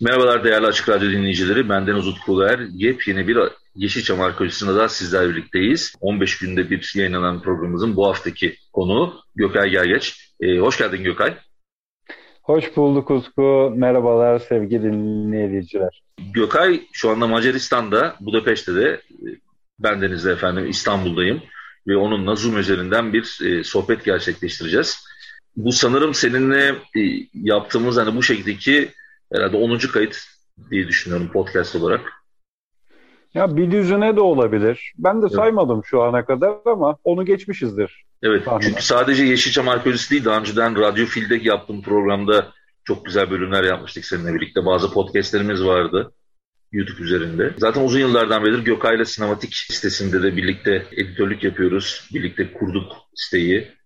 Merhabalar değerli Açık Radyo dinleyicileri. Benden Utku Uluer. Yepyeni bir Yeşilçam Arkeolojisi'nde da sizler birlikteyiz. 15 günde bir yayınlanan programımızın bu haftaki konuğu Gökay Gergeç. Ee, hoş geldin Gökay. Hoş bulduk Utku. Merhabalar sevgili dinleyiciler. Gökay şu anda Macaristan'da, Budapeşte de e, bendeniz de efendim İstanbul'dayım ve onunla Zoom üzerinden bir e, sohbet gerçekleştireceğiz. Bu sanırım seninle e, yaptığımız hani bu şekildeki herhalde 10. kayıt diye düşünüyorum podcast olarak. Ya bir düzüne de olabilir. Ben de evet. saymadım şu ana kadar ama onu geçmişizdir. Evet tahminen. çünkü sadece Yeşilçam Arkeolojisi değil daha önceden Radyo Fil'de yaptığım programda çok güzel bölümler yapmıştık seninle birlikte. Bazı podcastlerimiz vardı. YouTube üzerinde. Zaten uzun yıllardan beridir Gökay'la Sinematik sitesinde de birlikte editörlük yapıyoruz. Birlikte kurduk siteyi.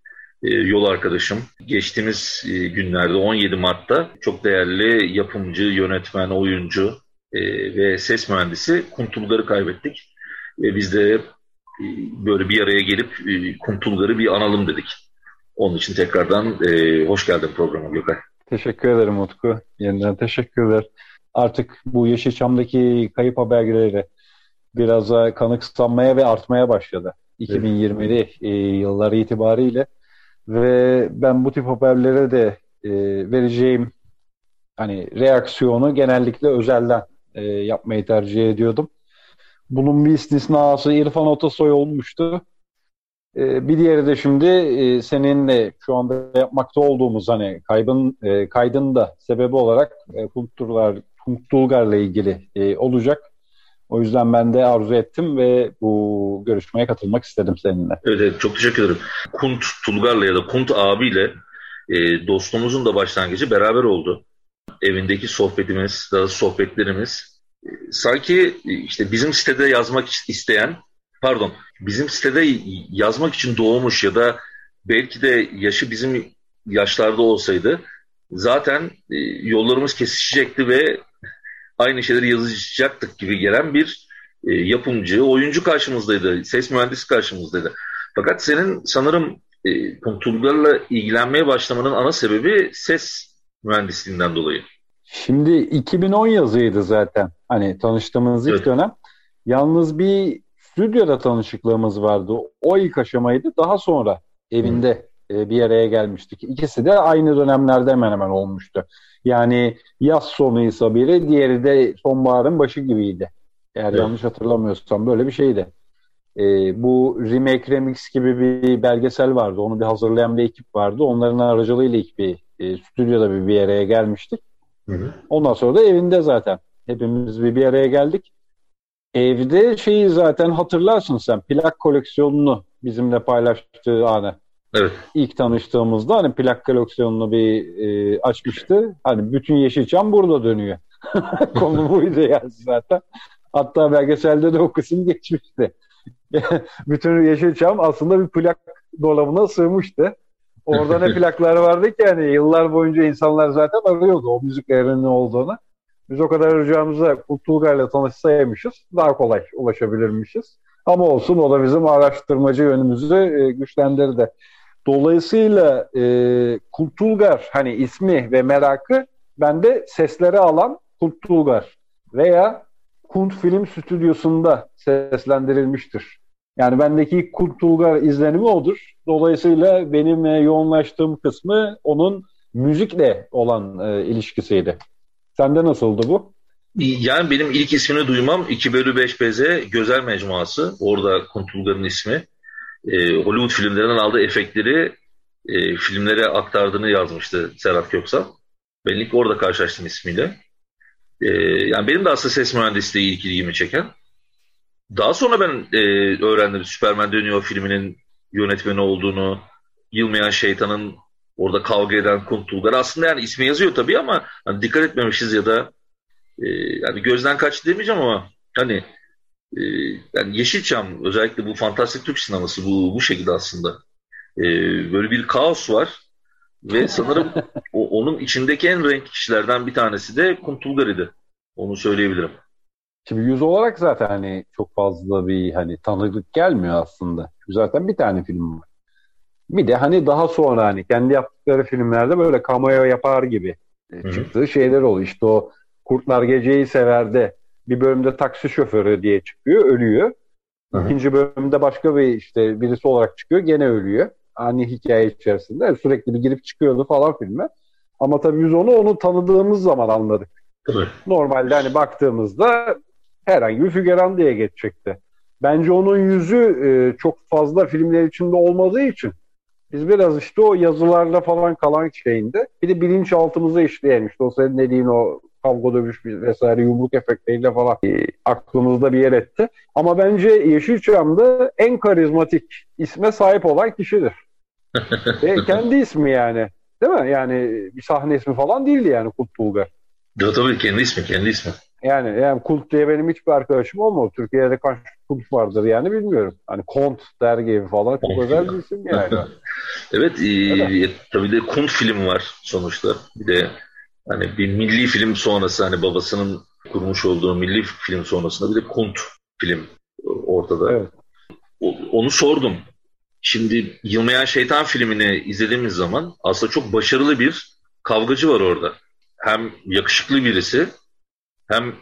Ee, yol arkadaşım. Geçtiğimiz e, günlerde 17 Mart'ta çok değerli yapımcı, yönetmen, oyuncu e, ve ses mühendisi Kuntulgar'ı kaybettik. Ve biz de e, böyle bir araya gelip e, Kuntulgar'ı bir analım dedik. Onun için tekrardan e, hoş geldin programa Gökay. Teşekkür ederim Utku. Yeniden teşekkürler. Artık bu Yeşilçam'daki kayıp haberleri biraz kanıksanmaya ve artmaya başladı. 2020'li evet. e, yılları itibariyle ve ben bu tip haberlere de e, vereceğim hani reaksiyonu genellikle özelden e, yapmayı tercih ediyordum. Bunun bir istisnası İrfan Atasoy olmuştu. E, bir diğeri de şimdi e, seninle şu anda yapmakta olduğumuz hani kaybın e, kaydın da sebebi olarak e, Kuntulgar Kuntulgar'la ilgili e, olacak. O yüzden ben de arzu ettim ve bu görüşmeye katılmak istedim seninle. Evet, evet çok teşekkür ederim. Kunt Tulgar'la ya da Kunt abiyle e, dostluğumuzun da başlangıcı beraber oldu. Evindeki sohbetimiz, daha sohbetlerimiz e, sanki e, işte bizim sitede yazmak isteyen, pardon, bizim sitede yazmak için doğmuş ya da belki de yaşı bizim yaşlarda olsaydı zaten e, yollarımız kesişecekti ve aynı şeyleri yazacaktık gibi gelen bir e, yapımcı, oyuncu karşımızdaydı, ses mühendisi karşımızdaydı. Fakat senin sanırım e, Tulgar'la ilgilenmeye başlamanın ana sebebi ses mühendisliğinden dolayı. Şimdi 2010 yazıydı zaten hani tanıştığımız ilk evet. dönem. Yalnız bir stüdyoda tanışıklığımız vardı. O ilk aşamaydı. Daha sonra evinde e, bir araya gelmiştik. İkisi de aynı dönemlerde hemen hemen olmuştu. Yani yaz sonuysa biri, diğeri de sonbaharın başı gibiydi. Eğer evet. yanlış hatırlamıyorsam böyle bir şeydi. E, bu Remake Remix gibi bir belgesel vardı. Onu bir hazırlayan bir ekip vardı. Onların aracılığıyla ilk bir e, stüdyoda bir, bir araya gelmiştik. Hı hı. Ondan sonra da evinde zaten. Hepimiz bir, bir araya geldik. Evde şeyi zaten hatırlarsın sen plak koleksiyonunu bizimle paylaştığı anı. Evet. İlk tanıştığımızda hani plak koleksiyonunu bir e, açmıştı. Hani bütün Yeşilçam burada dönüyor. Konu buydu yani zaten. Hatta belgeselde de o kısım geçmişti. bütün Yeşilçam aslında bir plak dolabına sığmıştı. Orada ne plaklar vardı ki yani yıllar boyunca insanlar zaten arıyordu o müziklerin ne olduğunu. Biz o kadar arayacağımıza Kultulgar'la tanışsaymışız daha kolay ulaşabilirmişiz. Ama olsun o da bizim araştırmacı yönümüzü e, güçlendirdi. Dolayısıyla e, Kultulgar hani ismi ve merakı bende sesleri alan Kultulgar veya Kunt Film Stüdyosu'nda seslendirilmiştir. Yani bendeki Kultulgar izlenimi odur. Dolayısıyla benim e, yoğunlaştığım kısmı onun müzikle olan e, ilişkisiydi. Sende nasıldı bu? Yani benim ilk ismini duymam 2 bölü 5 BZ Gözel Mecmuası. Orada Kuntulgar'ın ismi e, Hollywood filmlerinden aldığı efektleri e, filmlere aktardığını yazmıştı Serhat Köksal. Ben ilk orada karşılaştım ismiyle. E, yani benim de aslında ses mühendisliği ilk ilgimi çeken. Daha sonra ben e, öğrendim Superman Dönüyor filminin yönetmeni olduğunu, Yılmayan Şeytan'ın Orada kavga eden Kuntulgar. Aslında yani ismi yazıyor tabii ama hani dikkat etmemişiz ya da e, yani gözden kaçtı demeyeceğim ama hani e, yani Yeşilçam özellikle bu fantastik Türk sineması bu bu şekilde aslında. E, böyle bir kaos var ve sanırım o, onun içindeki en renkli kişilerden bir tanesi de Kuntulgar idi. Onu söyleyebilirim. Şimdi yüz olarak zaten hani çok fazla bir hani tanıdık gelmiyor aslında. Zaten bir tane film var. Bir de hani daha sonra hani kendi yaptıkları filmlerde böyle cameo yapar gibi Hı-hı. çıktığı şeyler oluyor. İşte o Kurtlar Geceyi Sever'de bir bölümde taksi şoförü diye çıkıyor, ölüyor. Hı-hı. İkinci bölümde başka bir işte birisi olarak çıkıyor, gene ölüyor. Aynı hikaye içerisinde sürekli bir girip çıkıyordu falan filme. Ama tabii biz onu onu tanıdığımız zaman anladık. Tabii. Normalde hani baktığımızda herhangi bir figüran diye geçecekti. Bence onun yüzü e, çok fazla filmler içinde olmadığı için biz biraz işte o yazılarla falan kalan şeyinde bir de bilinçaltımıza işleyen işte o senin dediğin o kavga dövüş vesaire yumruk efektleriyle falan e, aklımızda bir yer etti. Ama bence Yeşilçam'da en karizmatik isme sahip olan kişidir. e, kendi ismi yani. Değil mi? Yani bir sahne ismi falan değildi yani Kurt Bulgar. Tabii tabii kendi ismi, kendi ismi. Yani, yani kult diye benim hiçbir arkadaşım olmadı. Türkiye'de kaç kult vardır yani bilmiyorum. Hani kont der gibi falan çok özel bir isim yani. evet, e, tabii de kont film var sonuçta. Bir de hani bir milli film sonrası hani babasının kurmuş olduğu milli film sonrasında bir de kont film ortada. Evet. O, onu sordum. Şimdi Yılmayan Şeytan filmini izlediğimiz zaman aslında çok başarılı bir kavgacı var orada. Hem yakışıklı birisi hem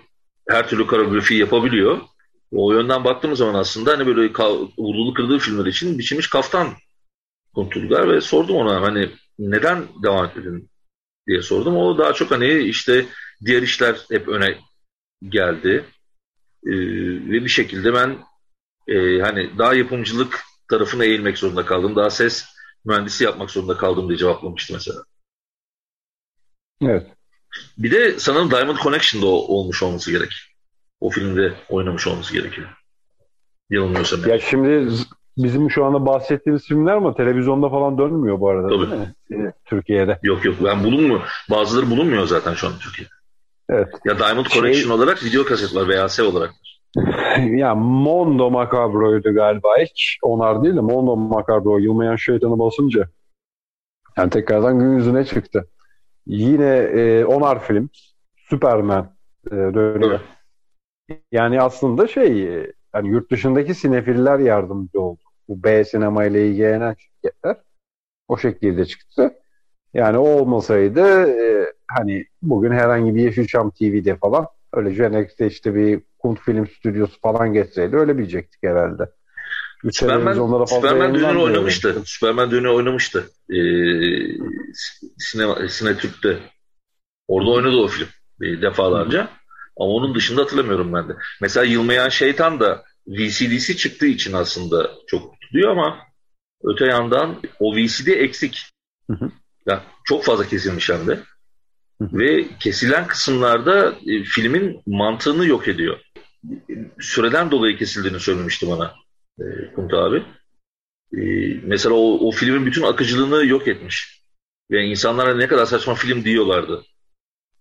her türlü koreografi yapabiliyor. O yönden baktığımız zaman aslında hani böyle vurdulu kırdığı filmler için biçilmiş kaftan Kuntulgar ve sordum ona hani neden devam etmedin diye sordum. O daha çok hani işte diğer işler hep öne geldi. Ee, ve bir şekilde ben e, hani daha yapımcılık tarafına eğilmek zorunda kaldım. Daha ses mühendisi yapmak zorunda kaldım diye cevaplamıştı mesela. Evet. Bir de sanırım Diamond Connection'da olmuş olması gerek. O filmde oynamış olması gerekiyor. Yanılmıyorsam. Ya şimdi bizim şu anda bahsettiğimiz filmler ama televizyonda falan dönmüyor bu arada Tabii. değil mi? Ee, Türkiye'de. Yok yok ben bulunmuyor. Bazıları bulunmuyor zaten şu an Türkiye'de. Evet. Ya Diamond şey... Collection olarak video kaset var VHS olarak. ya Mondo Macabro'ydu galiba ilk. Onar değil de Mondo Macabro yılmayan şeytanı basınca. Yani tekrardan gün yüzüne çıktı. Yine e, onar film. Superman e, dönüyor. Yani aslında şey e, yani yurt dışındaki sinefiller yardımcı oldu. Bu B sinema ile ilgilenen şirketler o şekilde çıktı. Yani o olmasaydı e, hani bugün herhangi bir Yeşilçam TV'de falan öyle Genex'te işte bir Kunt Film Stüdyosu falan geçseydi öyle bilecektik herhalde. Superman, Superman dönemi oynamıştı. Superman dönemi oynamıştı. Ee, sinema, Sinetürk'te. Orada oynadı o film e, defalarca. Ama onun dışında hatırlamıyorum ben de. Mesela Yılmayan Şeytan da VCD'si çıktığı için aslında çok tutuluyor ama öte yandan o VCD eksik. Hı hı. Yani çok fazla kesilmiş hem de. Hı hı. Ve kesilen kısımlarda e, filmin mantığını yok ediyor. Süreden dolayı kesildiğini söylemişti bana e, Kunt abi. E, mesela o, o filmin bütün akıcılığını yok etmiş. Ve insanlara ne kadar saçma film diyorlardı.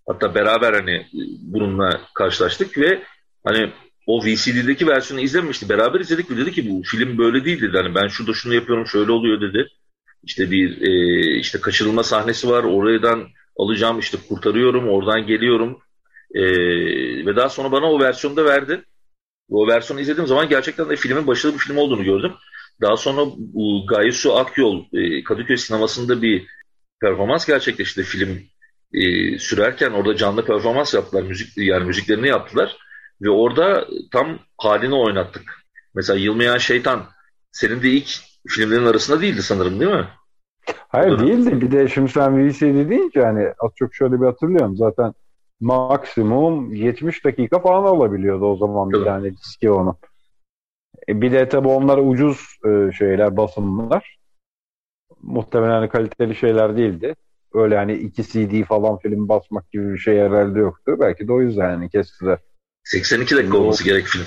Hatta beraber hani e, bununla karşılaştık ve hani o VCD'deki versiyonu izlememişti. Beraber izledik ve dedi ki bu film böyle değil dedi. Hani ben şurada şunu yapıyorum şöyle oluyor dedi. İşte bir e, işte kaçırılma sahnesi var. Oradan alacağım işte kurtarıyorum. Oradan geliyorum. E, ve daha sonra bana o versiyonu da verdi. O versiyonu izlediğim zaman gerçekten de filmin başarılı bir film olduğunu gördüm. Daha sonra bu Gayesu Akyol e, Kadıköy sinemasında bir performans gerçekleşti film e, sürerken orada canlı performans yaptılar. Müzik yani müziklerini yaptılar ve orada tam halini oynattık. Mesela Yılmayan Şeytan senin de ilk filmlerin arasında değildi sanırım değil mi? Hayır değildi. Bir de şimdi sen VCD deyince hani az çok şöyle bir hatırlıyorum. Zaten maksimum 70 dakika falan alabiliyordu o zaman bir evet. tane diski onu. E bir de tabii onlar ucuz e, şeyler, basımlar. Muhtemelen hani kaliteli şeyler değildi. Öyle hani iki CD falan film basmak gibi bir şey herhalde yoktu. Belki de o yüzden hani kestiler. 82 dakika olması gerek film.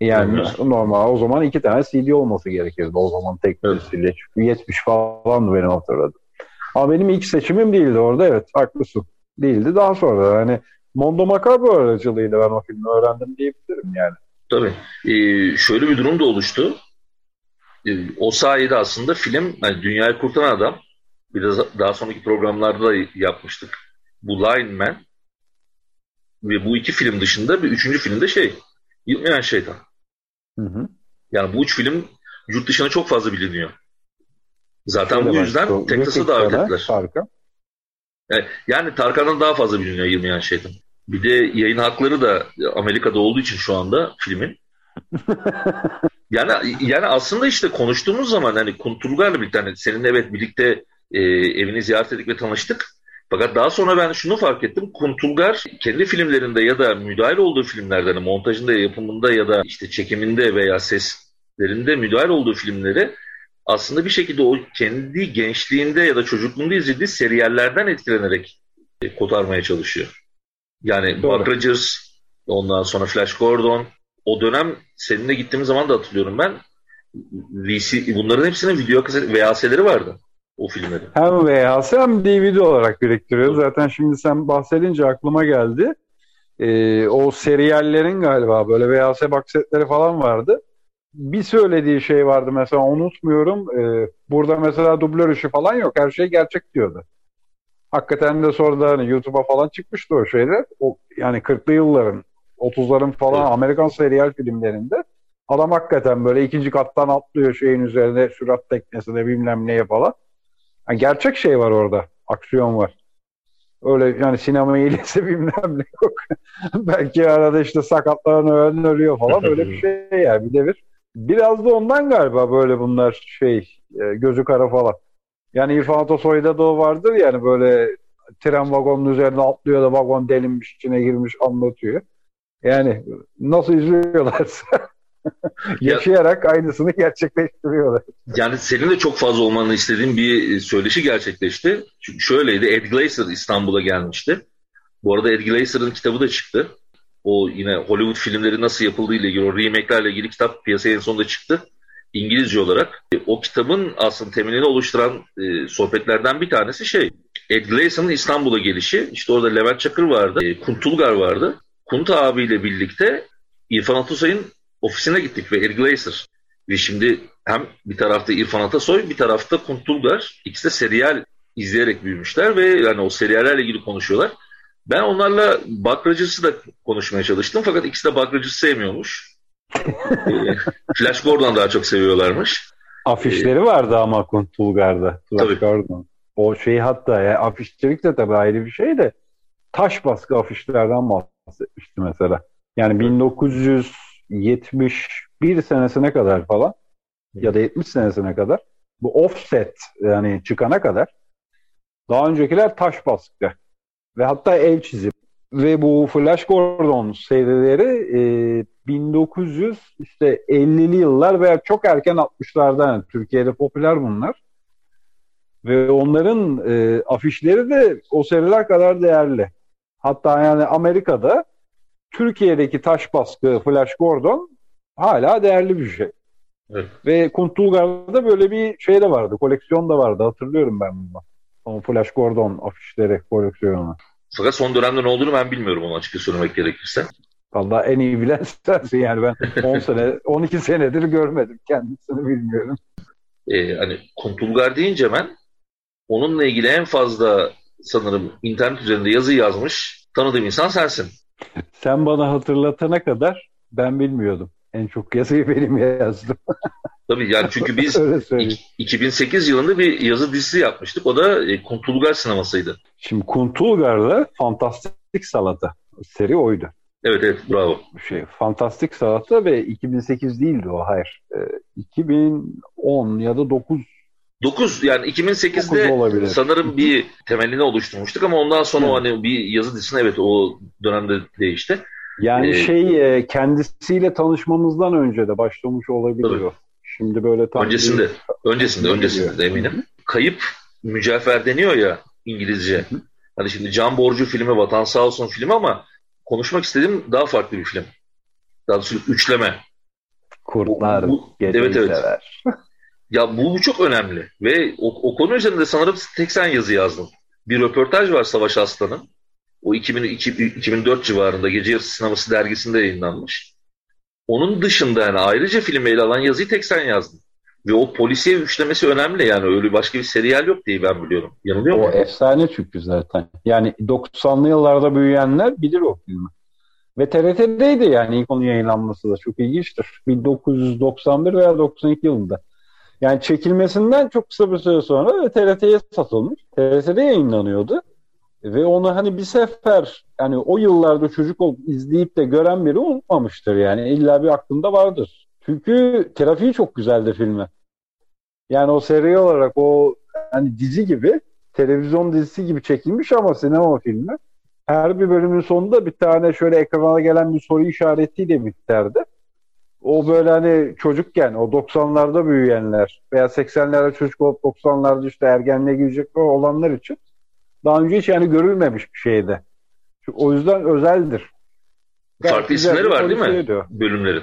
Yani evet. normal o zaman iki tane CD olması gerekirdi o zaman tek bir evet. CD. Çünkü 70 falandı benim hatırladım. Ama benim ilk seçimim değildi orada evet haklısın. Değildi daha sonra hani Mondo Macabro aracılığıyla ben o filmi öğrendim diyebilirim yani. Tabii. Ee, şöyle bir durum da oluştu. Ee, o sayede aslında film yani Dünyayı Kurtaran Adam biraz daha sonraki programlarda da yapmıştık. Bu Line Man ve bu iki film dışında bir üçüncü filmde şey Yılmayan Şeytan. Hı hı. Yani bu üç film yurt dışına çok fazla biliniyor. Zaten Şöyle bu yüzden Texas'a davet ettiler. Tarkan. Yani, yani Tarkan'dan daha fazla biliniyor Yılmayan Şeytan. Bir de yayın hakları da Amerika'da olduğu için şu anda filmin. yani yani aslında işte konuştuğumuz zaman hani Kunturgar'la birlikte hani seninle evet birlikte e, evini ziyaret ettik ve tanıştık. Fakat daha sonra ben şunu fark ettim. Kuntulgar kendi filmlerinde ya da müdahil olduğu filmlerde, hani montajında, yapımında ya da işte çekiminde veya seslerinde müdahil olduğu filmleri aslında bir şekilde o kendi gençliğinde ya da çocukluğunda izlediği seriyallerden etkilenerek kotarmaya çalışıyor. Yani Doğru. Buck Rogers, ondan sonra Flash Gordon, o dönem seninle gittiğimiz zaman da hatırlıyorum ben. VC, bunların hepsinin video kaset VHS'leri vardı o filmleri. Hem VHS hem DVD olarak biriktiriyoruz. Zaten şimdi sen bahsedince aklıma geldi. Ee, o seriyallerin galiba böyle VHS box falan vardı. Bir söylediği şey vardı mesela unutmuyorum. Ee, burada mesela dublör işi falan yok. Her şey gerçek diyordu. Hakikaten de sonra hani YouTube'a falan çıkmıştı o şeyler. O, yani 40'lı yılların, 30'ların falan evet. Amerikan seriyal filmlerinde adam hakikaten böyle ikinci kattan atlıyor şeyin üzerine sürat teknesine bilmem neye falan. Yani gerçek şey var orada. Aksiyon var. Öyle yani sinema iyilesi bilmem ne yok. Belki arada işte sakatlanan ölen ölüyor falan. Öyle bir şey yani bir devir. Biraz da ondan galiba böyle bunlar şey e, gözü kara falan. Yani İrfan Atasoy'da da o vardır yani böyle tren vagonun üzerine atlıyor da vagon delinmiş içine girmiş anlatıyor. Yani nasıl izliyorlarsa yaşayarak aynısını gerçekleştiriyorlar. Yani senin de çok fazla olmanı istediğin bir söyleşi gerçekleşti. Çünkü şöyleydi Ed Glazer İstanbul'a gelmişti. Bu arada Ed Glazer'ın kitabı da çıktı. O yine Hollywood filmleri nasıl yapıldığı ile ilgili o remake'lerle ilgili kitap piyasaya en sonunda çıktı. İngilizce olarak. E, o kitabın aslında temelini oluşturan e, sohbetlerden bir tanesi şey. Ed Glazen'ın İstanbul'a gelişi. İşte orada Levent Çakır vardı. E, Kuntulgar vardı. Kunt abiyle birlikte İrfan Atusay'ın ofisine gittik ve Ed Glazer. Ve şimdi hem bir tarafta İrfan Atasoy, bir tarafta Kuntulgar. İkisi de seriyal izleyerek büyümüşler ve yani o seriyallerle ilgili konuşuyorlar. Ben onlarla Bakracısı da konuşmaya çalıştım fakat ikisi de Bakracısı sevmiyormuş. Ee, Flash Gordon daha çok seviyorlarmış. Afişleri ee, vardı ama Tulgar'da. Flash tabii. Gordon. O şey hatta ya afişçilik de tabii ayrı bir şey de taş baskı afişlerden bahsetmişti mesela. Yani 1971 senesine kadar falan ya da 70 senesine kadar bu offset yani çıkana kadar daha öncekiler taş baskı ve hatta el çizim ve bu Flash Gordon serileri e, 1900 işte 50'li yıllar veya çok erken 60'larda yani Türkiye'de popüler bunlar. Ve onların e, afişleri de o seriler kadar değerli. Hatta yani Amerika'da Türkiye'deki taş baskı Flash Gordon hala değerli bir şey. Evet. Ve Kuntulgar'da böyle bir şey de vardı, koleksiyon da vardı. Hatırlıyorum ben bunu. O Flash Gordon afişleri koleksiyonu. Fakat son dönemde ne olduğunu ben bilmiyorum onu açıkça söylemek gerekirse. Vallahi en iyi bilen sensin yani ben 10 sene 12 senedir görmedim kendisini bilmiyorum. Ee, hani Kuntulgar deyince ben onunla ilgili en fazla sanırım internet üzerinde yazı yazmış tanıdığım insan sensin. Sen bana hatırlatana kadar ben bilmiyordum. En çok yazıyı benim yazdım. Tabii yani çünkü biz 2008 yılında bir yazı dizisi yapmıştık. O da e, Kuntulgar sinemasıydı. Şimdi Kuntulgar'la Fantastik Salata seri oydu. Evet evet bravo. Şey, Fantastik Salata ve 2008 değildi o hayır. E, 2010 ya da 9 9 yani 2008'de sanırım bir temelini oluşturmuştuk ama ondan sonra evet. hani bir yazı dizisine evet o dönemde değişti. Yani ee, şey e, kendisiyle tanışmamızdan önce de başlamış olabilir tabii. Şimdi böyle tam öncesinde bir... öncesinde öncesinde de eminim. Kayıp mücevher deniyor ya İngilizce. Hani şimdi Can Borcu filmi, Vatan Sağ Olsun filmi ama konuşmak istediğim daha farklı bir film. Daha doğrusu üçleme. Kurtlar bu, bu, evet, evet. sever. Ya bu, bu çok önemli ve o, o konu üzerinde sanırım tek sen yazı yazdın. Bir röportaj var Savaş Aslan'ın. O 2000, 2004 civarında Gece Yarısı Sineması dergisinde yayınlanmış. Onun dışında yani ayrıca filmi ele alan yazıyı tek sen yazdın. Ve o polisiye üçlemesi önemli yani öyle başka bir seriyel yok diye ben biliyorum. Yanılıyor muyum? O efsane çünkü zaten. Yani 90'lı yıllarda büyüyenler bilir o filmi. Ve TRT'deydi yani ilk onun yayınlanması da çok ilginçtir. 1991 veya 92 yılında. Yani çekilmesinden çok kısa bir süre sonra TRT'ye satılmış. TRT'de yayınlanıyordu. Ve onu hani bir sefer yani o yıllarda çocuk olup izleyip de gören biri unutmamıştır yani. İlla bir aklında vardır. Çünkü trafiği çok güzeldi filmi. Yani o seri olarak o hani dizi gibi televizyon dizisi gibi çekilmiş ama sinema filmi. Her bir bölümün sonunda bir tane şöyle ekrana gelen bir soru işaretiyle biterdi. O böyle hani çocukken o 90'larda büyüyenler veya 80'lerde çocuk olup 90'larda işte ergenliğe girecek olanlar için daha önce hiç yani görülmemiş bir şeydi. O yüzden özeldir. Farklı isimleri var değil mi diyor. bölümlerin?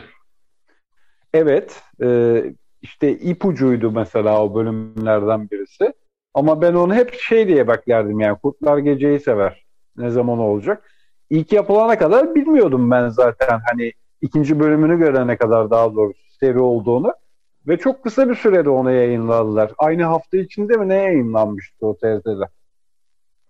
Evet. E, işte ipucuydu mesela o bölümlerden birisi. Ama ben onu hep şey diye beklerdim yani Kurtlar Gece'yi sever. Ne zaman olacak? İlk yapılana kadar bilmiyordum ben zaten hani ikinci bölümünü görene kadar daha doğrusu seri olduğunu. Ve çok kısa bir sürede onu yayınladılar. Aynı hafta içinde mi ne yayınlanmıştı o TRT'de?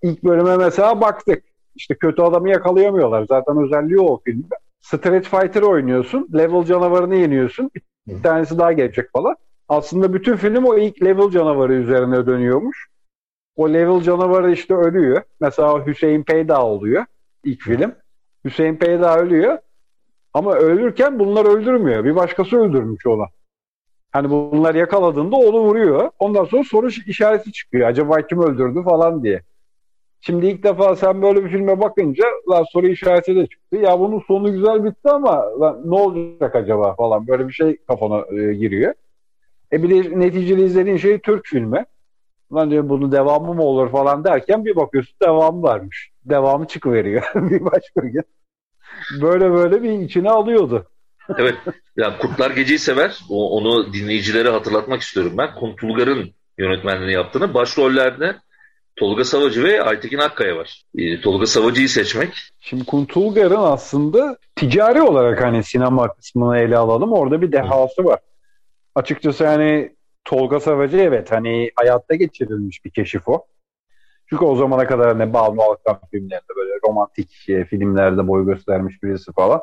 İlk bölüme mesela baktık. İşte kötü adamı yakalayamıyorlar. Zaten özelliği o filmde. Street Fighter oynuyorsun. Level canavarını yeniyorsun. Bir tanesi daha gelecek falan. Aslında bütün film o ilk level canavarı üzerine dönüyormuş. O level canavarı işte ölüyor. Mesela Hüseyin Peyda oluyor ilk film. Hüseyin Peyda ölüyor. Ama ölürken bunlar öldürmüyor. Bir başkası öldürmüş ona. Hani bunlar yakaladığında onu vuruyor. Ondan sonra soru işareti çıkıyor. Acaba kim öldürdü falan diye. Şimdi ilk defa sen böyle bir filme bakınca lan soru işareti de çıktı. Ya bunun sonu güzel bitti ama lan, ne olacak acaba falan böyle bir şey kafana e, giriyor. E bir de neticede izlediğin şey Türk filmi. Lan diyor bunun devamı mı olur falan derken bir bakıyorsun devamı varmış. Devamı çıkıveriyor bir başka gün. Böyle böyle bir içine alıyordu. evet. Yani Kurtlar Gece'yi sever. O, onu dinleyicilere hatırlatmak istiyorum ben. Kuntulgar'ın yönetmenliğini yaptığını. Başrollerde Tolga Savacı ve Aytekin Akkaya var. E, Tolga Savacı'yı seçmek. Şimdi Kuntulgar'ın aslında ticari olarak hani sinema kısmını ele alalım. Orada bir dehası var. Açıkçası yani Tolga Savacı evet hani hayatta geçirilmiş bir keşif o. Çünkü o zamana kadar hani Banu Alkan filmlerinde böyle romantik e, filmlerde boy göstermiş birisi falan.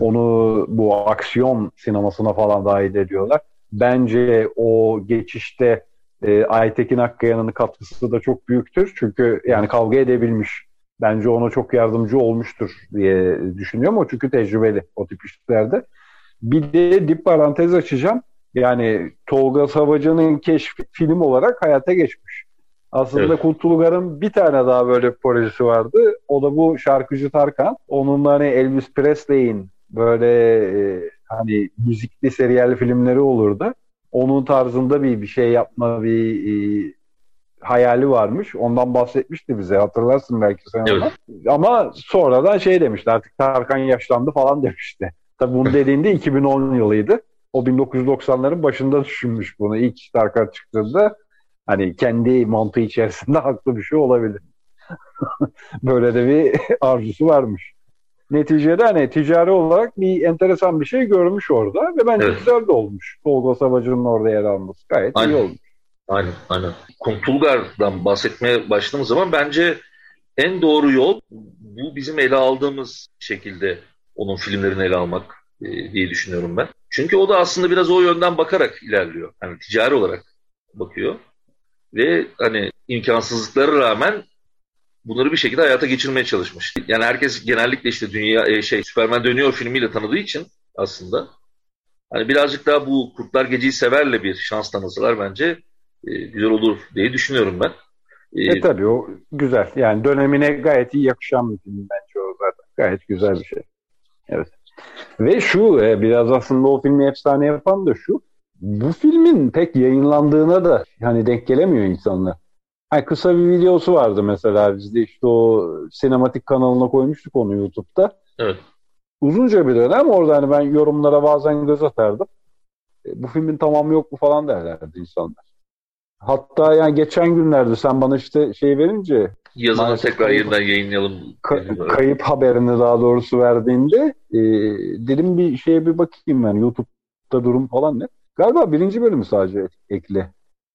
Onu bu aksiyon sinemasına falan dahil ediyorlar. Bence o geçişte e, Aytekin Akkaya'nın katkısı da çok büyüktür. Çünkü yani kavga edebilmiş. Bence ona çok yardımcı olmuştur diye düşünüyorum. O çünkü tecrübeli o tip işlerde. Bir de dip parantez açacağım. Yani Tolga Savacı'nın keşfi film olarak hayata geçmiş. Aslında evet. Kurtulugar'ın bir tane daha böyle projesi vardı. O da bu şarkıcı Tarkan. Onun hani Elvis Presley'in böyle e, hani müzikli seriyel filmleri olurdu onun tarzında bir bir şey yapma bir e, hayali varmış. Ondan bahsetmişti bize. Hatırlarsın belki sen evet. onu. Ama sonradan şey demişti artık Tarkan yaşlandı falan demişti. Tabii bunu dediğinde 2010 yılıydı. O 1990'ların başında düşünmüş bunu. İlk Tarkan çıktığında hani kendi mantığı içerisinde haklı bir şey olabilir. Böyle de bir arzusu varmış neticede hani ticari olarak bir enteresan bir şey görmüş orada ve bence evet. güzel de olmuş. Tolga Savacı'nın orada yer alması. Gayet aynen. iyi olmuş. Aynen, aynen. Kuntulgar'dan bahsetmeye başladığımız zaman bence en doğru yol bu bizim ele aldığımız şekilde onun filmlerini ele almak e, diye düşünüyorum ben. Çünkü o da aslında biraz o yönden bakarak ilerliyor. Hani ticari olarak bakıyor. Ve hani imkansızlıklara rağmen bunları bir şekilde hayata geçirmeye çalışmış. Yani herkes genellikle işte dünya e, şey Superman dönüyor filmiyle tanıdığı için aslında hani birazcık daha bu Kurtlar Gece'yi severle bir şans tanısalar bence e, güzel olur diye düşünüyorum ben. E, e tabii o güzel. Yani dönemine gayet iyi yakışan bir film bence o zaten. Gayet güzel bir şey. Evet. Ve şu biraz aslında o filmi efsane yapan da şu. Bu filmin pek yayınlandığına da hani denk gelemiyor insanlar. Yani kısa bir videosu vardı mesela bizde işte o sinematik kanalına koymuştuk onu YouTube'da. Evet. Uzunca bir dönem orada hani ben yorumlara bazen göz atardım. bu filmin tamamı yok mu falan derlerdi insanlar. Hatta yani geçen günlerde sen bana işte şey verince yazını tekrar yeniden yayınlayalım. Ka- kayıp haberini daha doğrusu verdiğinde e, dedim bir şeye bir bakayım ben YouTube'da durum falan ne. Galiba birinci bölümü sadece ekli.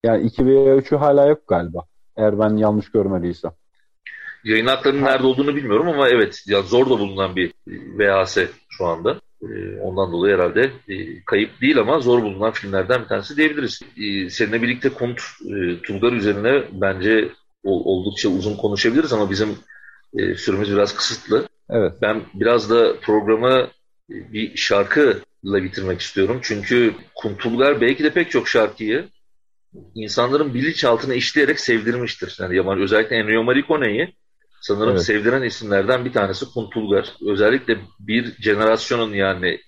Yani 2 veya 3'ü hala yok galiba. Eğer ben yanlış görmediysem. Yayın haklarının nerede olduğunu bilmiyorum ama evet ya zor da bulunan bir VHS şu anda. Ee, ondan dolayı herhalde e, kayıp değil ama zor bulunan filmlerden bir tanesi diyebiliriz. Ee, seninle birlikte Kont e, Tungar üzerine bence oldukça uzun konuşabiliriz ama bizim e, süremiz biraz kısıtlı. Evet. Ben biraz da programı bir şarkıyla bitirmek istiyorum. Çünkü Kuntulgar belki de pek çok şarkıyı insanların bilinçaltına işleyerek sevdirmiştir. Yani yabancı özellikle Ennio Morricone'yi sanırım evet. sevdiren isimlerden bir tanesi Kuntulgar. Özellikle bir jenerasyonun yani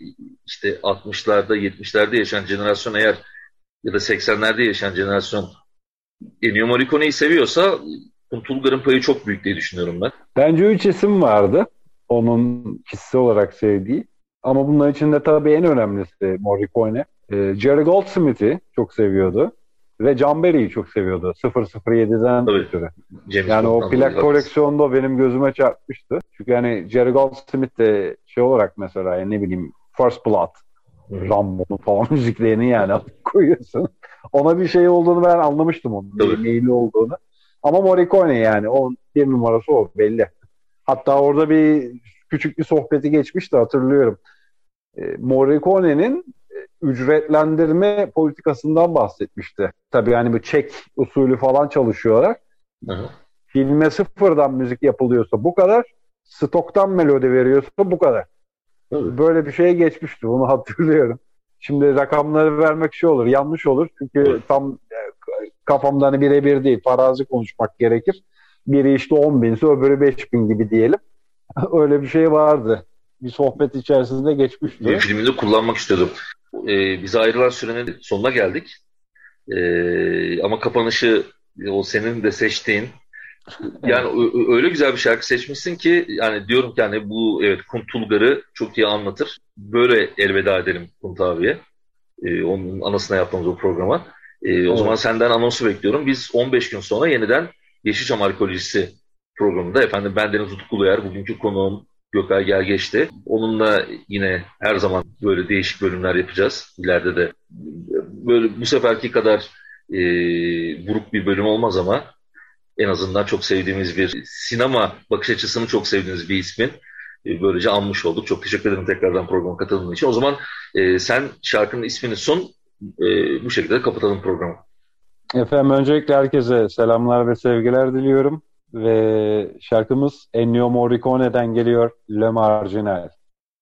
işte 60'larda 70'lerde yaşayan jenerasyon eğer ya da 80'lerde yaşayan jenerasyon Ennio Morricone'yi seviyorsa Kuntulgar'ın payı çok büyük diye düşünüyorum ben. Bence üç isim vardı onun kişisel olarak sevdiği. Ama bunların içinde tabii en önemlisi Morricone. Ee, Jerry Goldsmith'i çok seviyordu. Ve John Barry'i çok seviyordu. 007'den ötürü. Yani o plak koleksiyonda benim gözüme çarpmıştı. Çünkü yani Jerry Goldsmith de şey olarak mesela yani ne bileyim First Blood, Rambo'nun falan müziklerini yani koyuyorsun. Ona bir şey olduğunu ben anlamıştım onun. Tabii. Neyli olduğunu. Ama Morricone yani o bir numarası o belli. Hatta orada bir küçük bir sohbeti geçmişti hatırlıyorum. E, Morricone'nin ücretlendirme politikasından bahsetmişti. Tabii yani bu çek usulü falan çalışıyorlar. Hı hı. Filme sıfırdan müzik yapılıyorsa bu kadar, stoktan melodi veriyorsa bu kadar. Hı. Böyle bir şeye geçmişti. Bunu hatırlıyorum. Şimdi rakamları vermek şey olur, yanlış olur. Çünkü Hı. tam e, kafamdan hani birebir değil, farazi konuşmak gerekir. Biri işte 10 binse öbürü 5 bin gibi diyelim. Öyle bir şey vardı. Bir sohbet içerisinde geçmişti. Bir filminde kullanmak istiyordum e, bize ayrılan sürenin sonuna geldik. E, ama kapanışı o senin de seçtiğin yani öyle güzel bir şarkı seçmişsin ki yani diyorum ki hani bu evet Kuntulgar'ı çok iyi anlatır. Böyle elveda edelim Kunt abiye. E, onun anasına yaptığımız o programa. E, o evet. zaman senden anonsu bekliyorum. Biz 15 gün sonra yeniden Yeşilçam Arkeolojisi programında efendim ben Deniz Utkuluyer bugünkü konuğum Gökay Gergeç'ti. Onunla yine her zaman böyle değişik bölümler yapacağız. İleride de böyle bu seferki kadar e, buruk bir bölüm olmaz ama en azından çok sevdiğimiz bir sinema bakış açısını çok sevdiğimiz bir ismin e, böylece anmış olduk. Çok teşekkür ederim tekrardan programa katıldığın için. O zaman e, sen şarkının ismini sun. E, bu şekilde kapatalım programı. Efendim öncelikle herkese selamlar ve sevgiler diliyorum ve şarkımız Ennio Morricone'den geliyor Le Marginal.